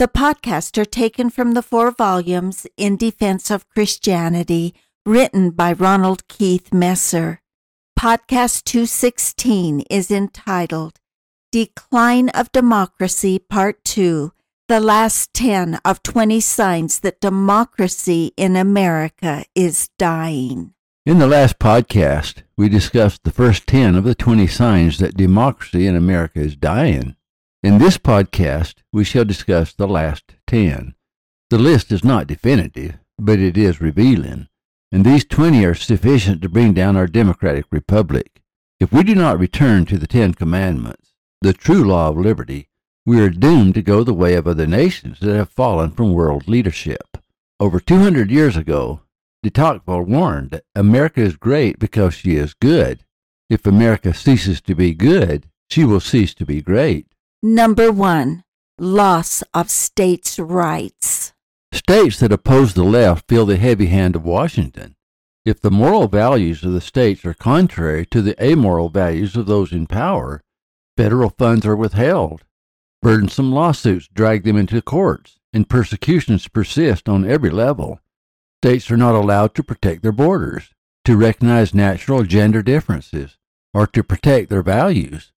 The podcasts are taken from the four volumes In Defense of Christianity, written by Ronald Keith Messer. Podcast 216 is entitled Decline of Democracy, Part 2 The Last 10 of 20 Signs That Democracy in America is Dying. In the last podcast, we discussed the first 10 of the 20 signs that democracy in America is dying. In this podcast, we shall discuss the last 10. The list is not definitive, but it is revealing, and these 20 are sufficient to bring down our democratic republic. If we do not return to the Ten Commandments, the true law of liberty, we are doomed to go the way of other nations that have fallen from world leadership. Over 200 years ago, de Tocqueville warned that America is great because she is good. If America ceases to be good, she will cease to be great. Number one, loss of states' rights. States that oppose the left feel the heavy hand of Washington. If the moral values of the states are contrary to the amoral values of those in power, federal funds are withheld. Burdensome lawsuits drag them into courts, and persecutions persist on every level. States are not allowed to protect their borders, to recognize natural gender differences, or to protect their values.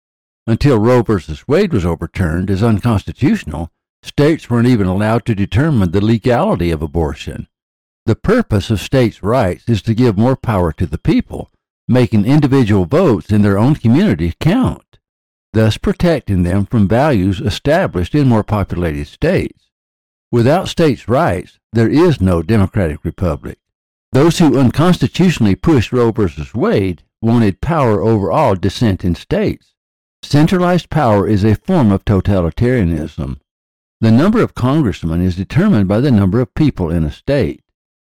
Until Roe v. Wade was overturned as unconstitutional, states weren't even allowed to determine the legality of abortion. The purpose of states' rights is to give more power to the people, making individual votes in their own community count, thus protecting them from values established in more populated states. Without states' rights, there is no democratic republic. Those who unconstitutionally pushed Roe v. Wade wanted power over all dissenting states. Centralized power is a form of totalitarianism. The number of congressmen is determined by the number of people in a state.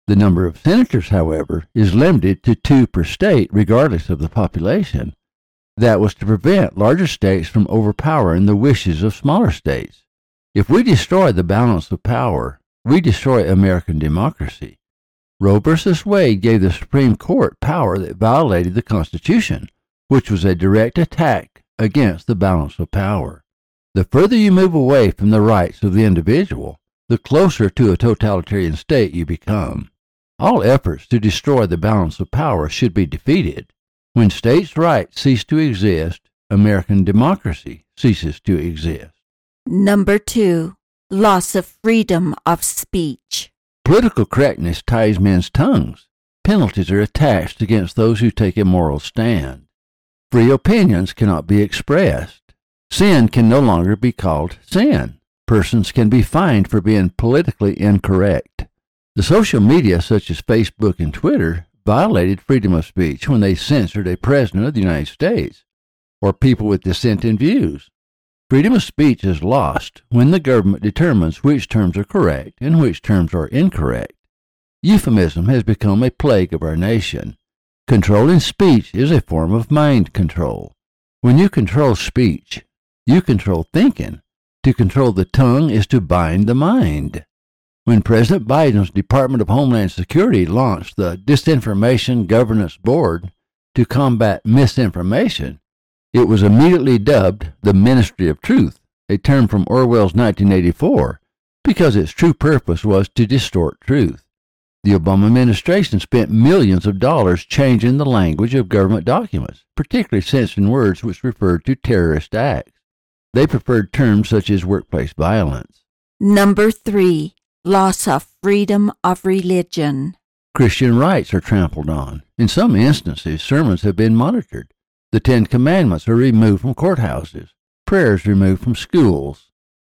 The number of senators, however, is limited to two per state, regardless of the population. That was to prevent larger states from overpowering the wishes of smaller states. If we destroy the balance of power, we destroy American democracy. Roe v. Wade gave the Supreme Court power that violated the Constitution, which was a direct attack against the balance of power. The further you move away from the rights of the individual, the closer to a totalitarian state you become. All efforts to destroy the balance of power should be defeated. When states' rights cease to exist, American democracy ceases to exist. Number two, loss of freedom of speech. Political correctness ties men's tongues. Penalties are attached against those who take a moral stand. Free opinions cannot be expressed. Sin can no longer be called sin. Persons can be fined for being politically incorrect. The social media, such as Facebook and Twitter, violated freedom of speech when they censored a president of the United States or people with dissenting views. Freedom of speech is lost when the government determines which terms are correct and which terms are incorrect. Euphemism has become a plague of our nation. Controlling speech is a form of mind control. When you control speech, you control thinking. To control the tongue is to bind the mind. When President Biden's Department of Homeland Security launched the Disinformation Governance Board to combat misinformation, it was immediately dubbed the Ministry of Truth, a term from Orwell's 1984, because its true purpose was to distort truth. The Obama administration spent millions of dollars changing the language of government documents, particularly censoring words which referred to terrorist acts. They preferred terms such as workplace violence. Number three, loss of freedom of religion. Christian rights are trampled on. In some instances, sermons have been monitored. The Ten Commandments are removed from courthouses, prayers removed from schools.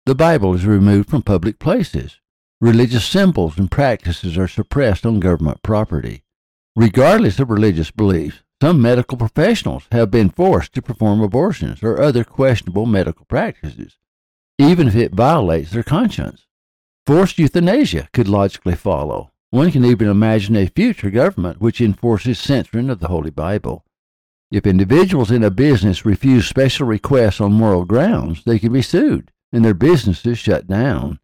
The Bible is removed from public places. Religious symbols and practices are suppressed on government property. Regardless of religious beliefs, some medical professionals have been forced to perform abortions or other questionable medical practices, even if it violates their conscience. Forced euthanasia could logically follow. One can even imagine a future government which enforces censoring of the Holy Bible. If individuals in a business refuse special requests on moral grounds, they can be sued and their businesses shut down.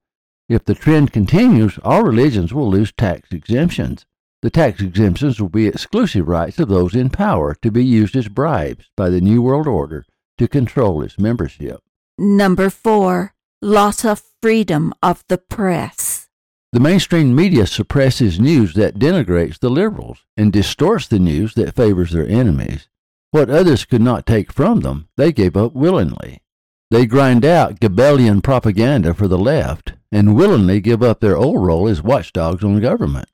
If the trend continues, all religions will lose tax exemptions. The tax exemptions will be exclusive rights of those in power to be used as bribes by the New World Order to control its membership. Number four, loss of freedom of the press. The mainstream media suppresses news that denigrates the liberals and distorts the news that favors their enemies. What others could not take from them, they gave up willingly. They grind out Goebbelian propaganda for the left and willingly give up their old role as watchdogs on government.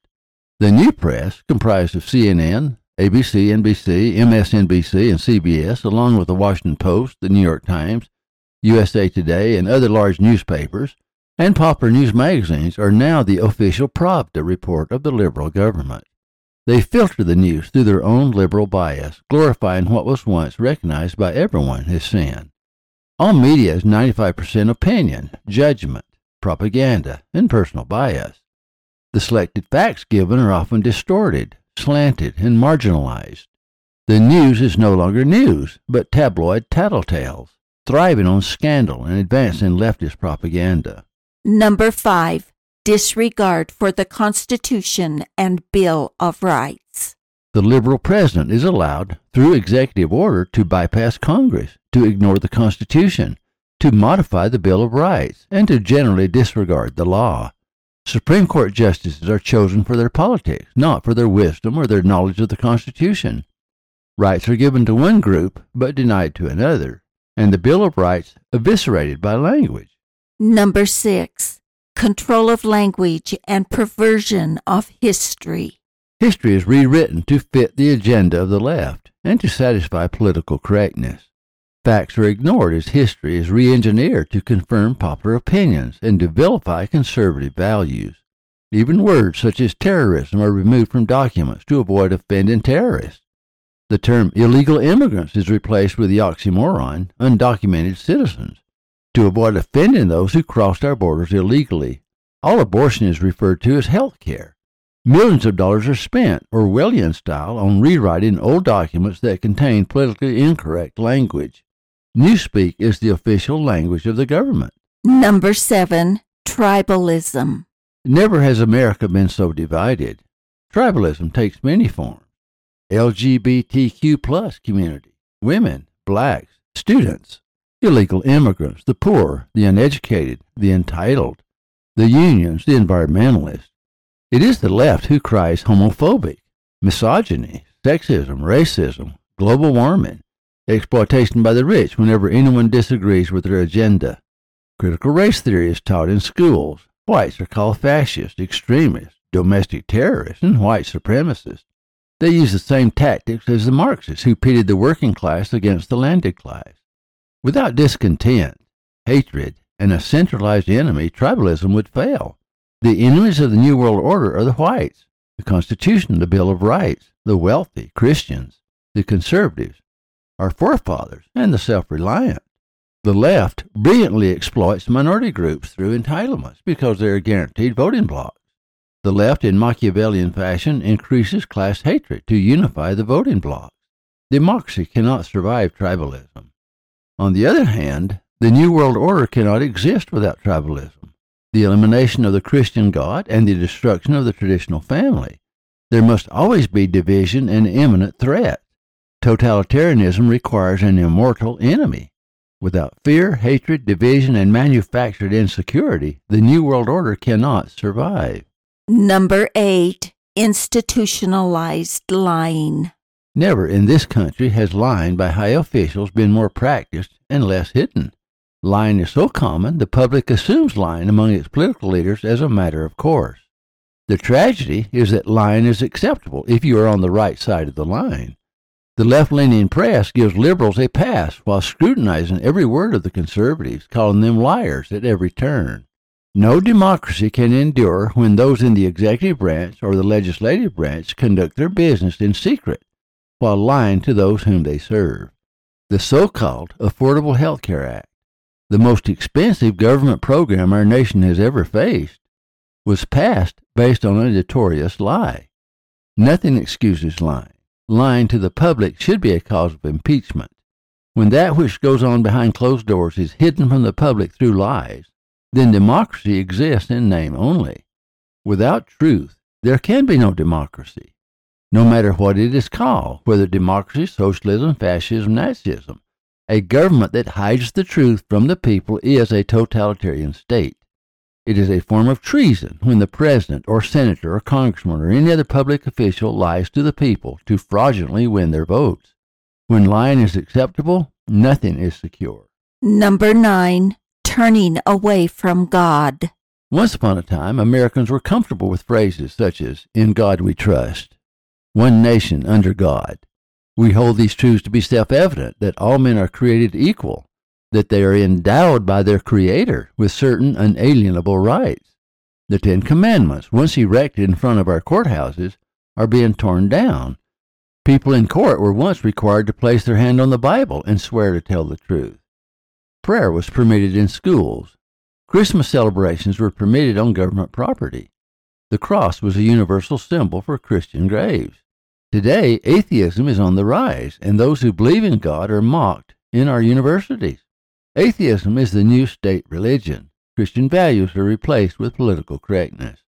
The new press, comprised of CNN, ABC, NBC, MSNBC, and CBS, along with the Washington Post, the New York Times, USA Today, and other large newspapers, and popular news magazines, are now the official Pravda report of the liberal government. They filter the news through their own liberal bias, glorifying what was once recognized by everyone as sin. All media is 95% opinion, judgment, propaganda, and personal bias. The selected facts given are often distorted, slanted, and marginalized. The news is no longer news, but tabloid tattletales, thriving on scandal and advancing leftist propaganda. Number five, disregard for the Constitution and Bill of Rights. The liberal president is allowed, through executive order, to bypass Congress, to ignore the Constitution, to modify the Bill of Rights, and to generally disregard the law. Supreme Court justices are chosen for their politics, not for their wisdom or their knowledge of the Constitution. Rights are given to one group, but denied to another, and the Bill of Rights eviscerated by language. Number six, control of language and perversion of history. History is rewritten to fit the agenda of the left and to satisfy political correctness. Facts are ignored as history is re engineered to confirm popular opinions and to vilify conservative values. Even words such as terrorism are removed from documents to avoid offending terrorists. The term illegal immigrants is replaced with the oxymoron undocumented citizens to avoid offending those who crossed our borders illegally. All abortion is referred to as health care. Millions of dollars are spent, Orwellian style, on rewriting old documents that contain politically incorrect language. Newspeak is the official language of the government. Number seven, tribalism. Never has America been so divided. Tribalism takes many forms. LGBTQ plus community, women, blacks, students, illegal immigrants, the poor, the uneducated, the entitled, the unions, the environmentalists, it is the left who cries homophobic, misogyny, sexism, racism, global warming, exploitation by the rich whenever anyone disagrees with their agenda. Critical race theory is taught in schools. Whites are called fascists, extremists, domestic terrorists, and white supremacists. They use the same tactics as the Marxists who pitted the working class against the landed class. Without discontent, hatred, and a centralized enemy, tribalism would fail. The enemies of the New World Order are the whites, the Constitution, the Bill of Rights, the wealthy, Christians, the conservatives, our forefathers, and the self reliant. The left brilliantly exploits minority groups through entitlements because they are guaranteed voting blocks. The left, in Machiavellian fashion, increases class hatred to unify the voting blocks. Democracy cannot survive tribalism. On the other hand, the New World Order cannot exist without tribalism the elimination of the Christian God, and the destruction of the traditional family. There must always be division and imminent threat. Totalitarianism requires an immortal enemy. Without fear, hatred, division, and manufactured insecurity, the New World Order cannot survive. Number eight, institutionalized lying. Never in this country has lying by high officials been more practiced and less hidden. Lying is so common, the public assumes lying among its political leaders as a matter of course. The tragedy is that lying is acceptable if you are on the right side of the line. The left leaning press gives liberals a pass while scrutinizing every word of the conservatives, calling them liars at every turn. No democracy can endure when those in the executive branch or the legislative branch conduct their business in secret while lying to those whom they serve. The so called Affordable Health Care Act the most expensive government program our nation has ever faced, was passed based on a notorious lie. Nothing excuses lying. Lying to the public should be a cause of impeachment. When that which goes on behind closed doors is hidden from the public through lies, then democracy exists in name only. Without truth, there can be no democracy, no matter what it is called, whether democracy, socialism, fascism, Nazism. A government that hides the truth from the people is a totalitarian state. It is a form of treason when the president or senator or congressman or any other public official lies to the people to fraudulently win their votes. When lying is acceptable, nothing is secure. Number nine, turning away from God. Once upon a time, Americans were comfortable with phrases such as, In God we trust, one nation under God. We hold these truths to be self evident that all men are created equal, that they are endowed by their Creator with certain unalienable rights. The Ten Commandments, once erected in front of our courthouses, are being torn down. People in court were once required to place their hand on the Bible and swear to tell the truth. Prayer was permitted in schools. Christmas celebrations were permitted on government property. The cross was a universal symbol for Christian graves. Today, atheism is on the rise, and those who believe in God are mocked in our universities. Atheism is the new state religion. Christian values are replaced with political correctness.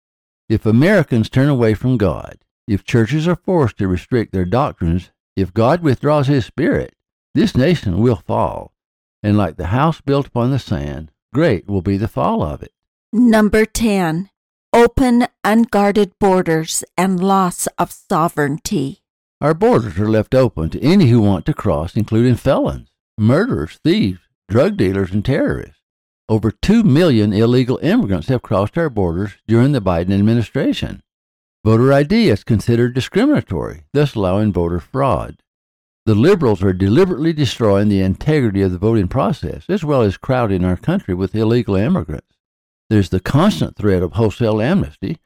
If Americans turn away from God, if churches are forced to restrict their doctrines, if God withdraws his spirit, this nation will fall. And like the house built upon the sand, great will be the fall of it. Number 10. Open, unguarded borders and loss of sovereignty. Our borders are left open to any who want to cross, including felons, murderers, thieves, drug dealers, and terrorists. Over 2 million illegal immigrants have crossed our borders during the Biden administration. Voter ID is considered discriminatory, thus allowing voter fraud. The liberals are deliberately destroying the integrity of the voting process, as well as crowding our country with illegal immigrants. There's the constant threat of wholesale amnesty.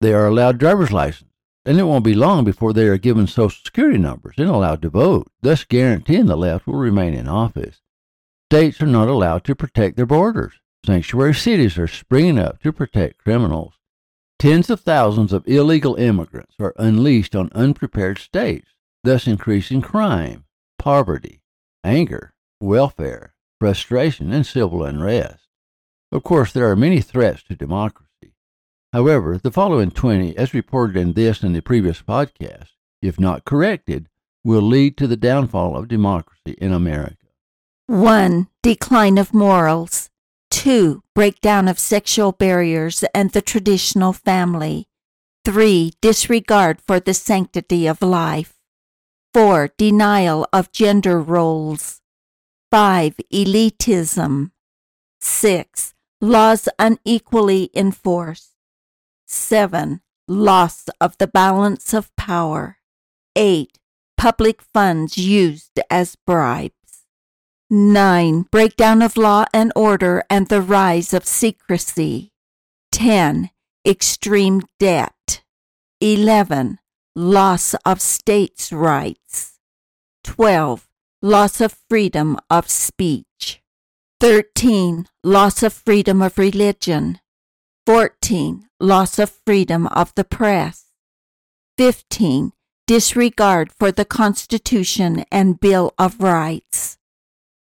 They are allowed driver's license, and it won't be long before they are given social security numbers and allowed to vote, thus guaranteeing the left will remain in office. States are not allowed to protect their borders. Sanctuary cities are springing up to protect criminals. Tens of thousands of illegal immigrants are unleashed on unprepared states, thus increasing crime, poverty, anger, welfare, frustration, and civil unrest. Of course, there are many threats to democracy. However, the following 20, as reported in this and the previous podcast, if not corrected, will lead to the downfall of democracy in America. 1. Decline of morals. 2. Breakdown of sexual barriers and the traditional family. 3. Disregard for the sanctity of life. 4. Denial of gender roles. 5. Elitism. 6. Laws unequally enforced. 7. Loss of the balance of power. 8. Public funds used as bribes. 9. Breakdown of law and order and the rise of secrecy. 10. Extreme debt. 11. Loss of states' rights. 12. Loss of freedom of speech. 13. Loss of freedom of religion. 14. Loss of freedom of the press. 15. Disregard for the Constitution and Bill of Rights.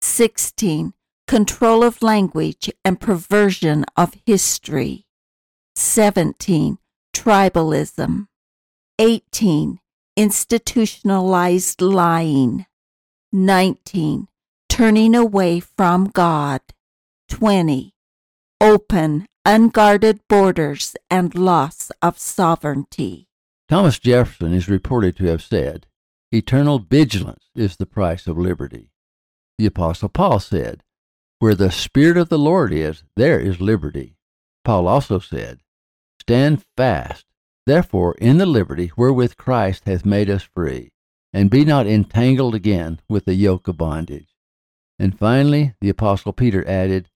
16. Control of language and perversion of history. 17. Tribalism. 18. Institutionalized lying. 19. Turning away from God. 20. Open, unguarded borders and loss of sovereignty. Thomas Jefferson is reported to have said, Eternal vigilance is the price of liberty. The Apostle Paul said, Where the Spirit of the Lord is, there is liberty. Paul also said, Stand fast, therefore, in the liberty wherewith Christ hath made us free, and be not entangled again with the yoke of bondage. And finally, the Apostle Peter added,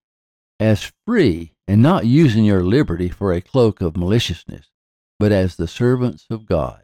As free, and not using your liberty for a cloak of maliciousness, but as the servants of God.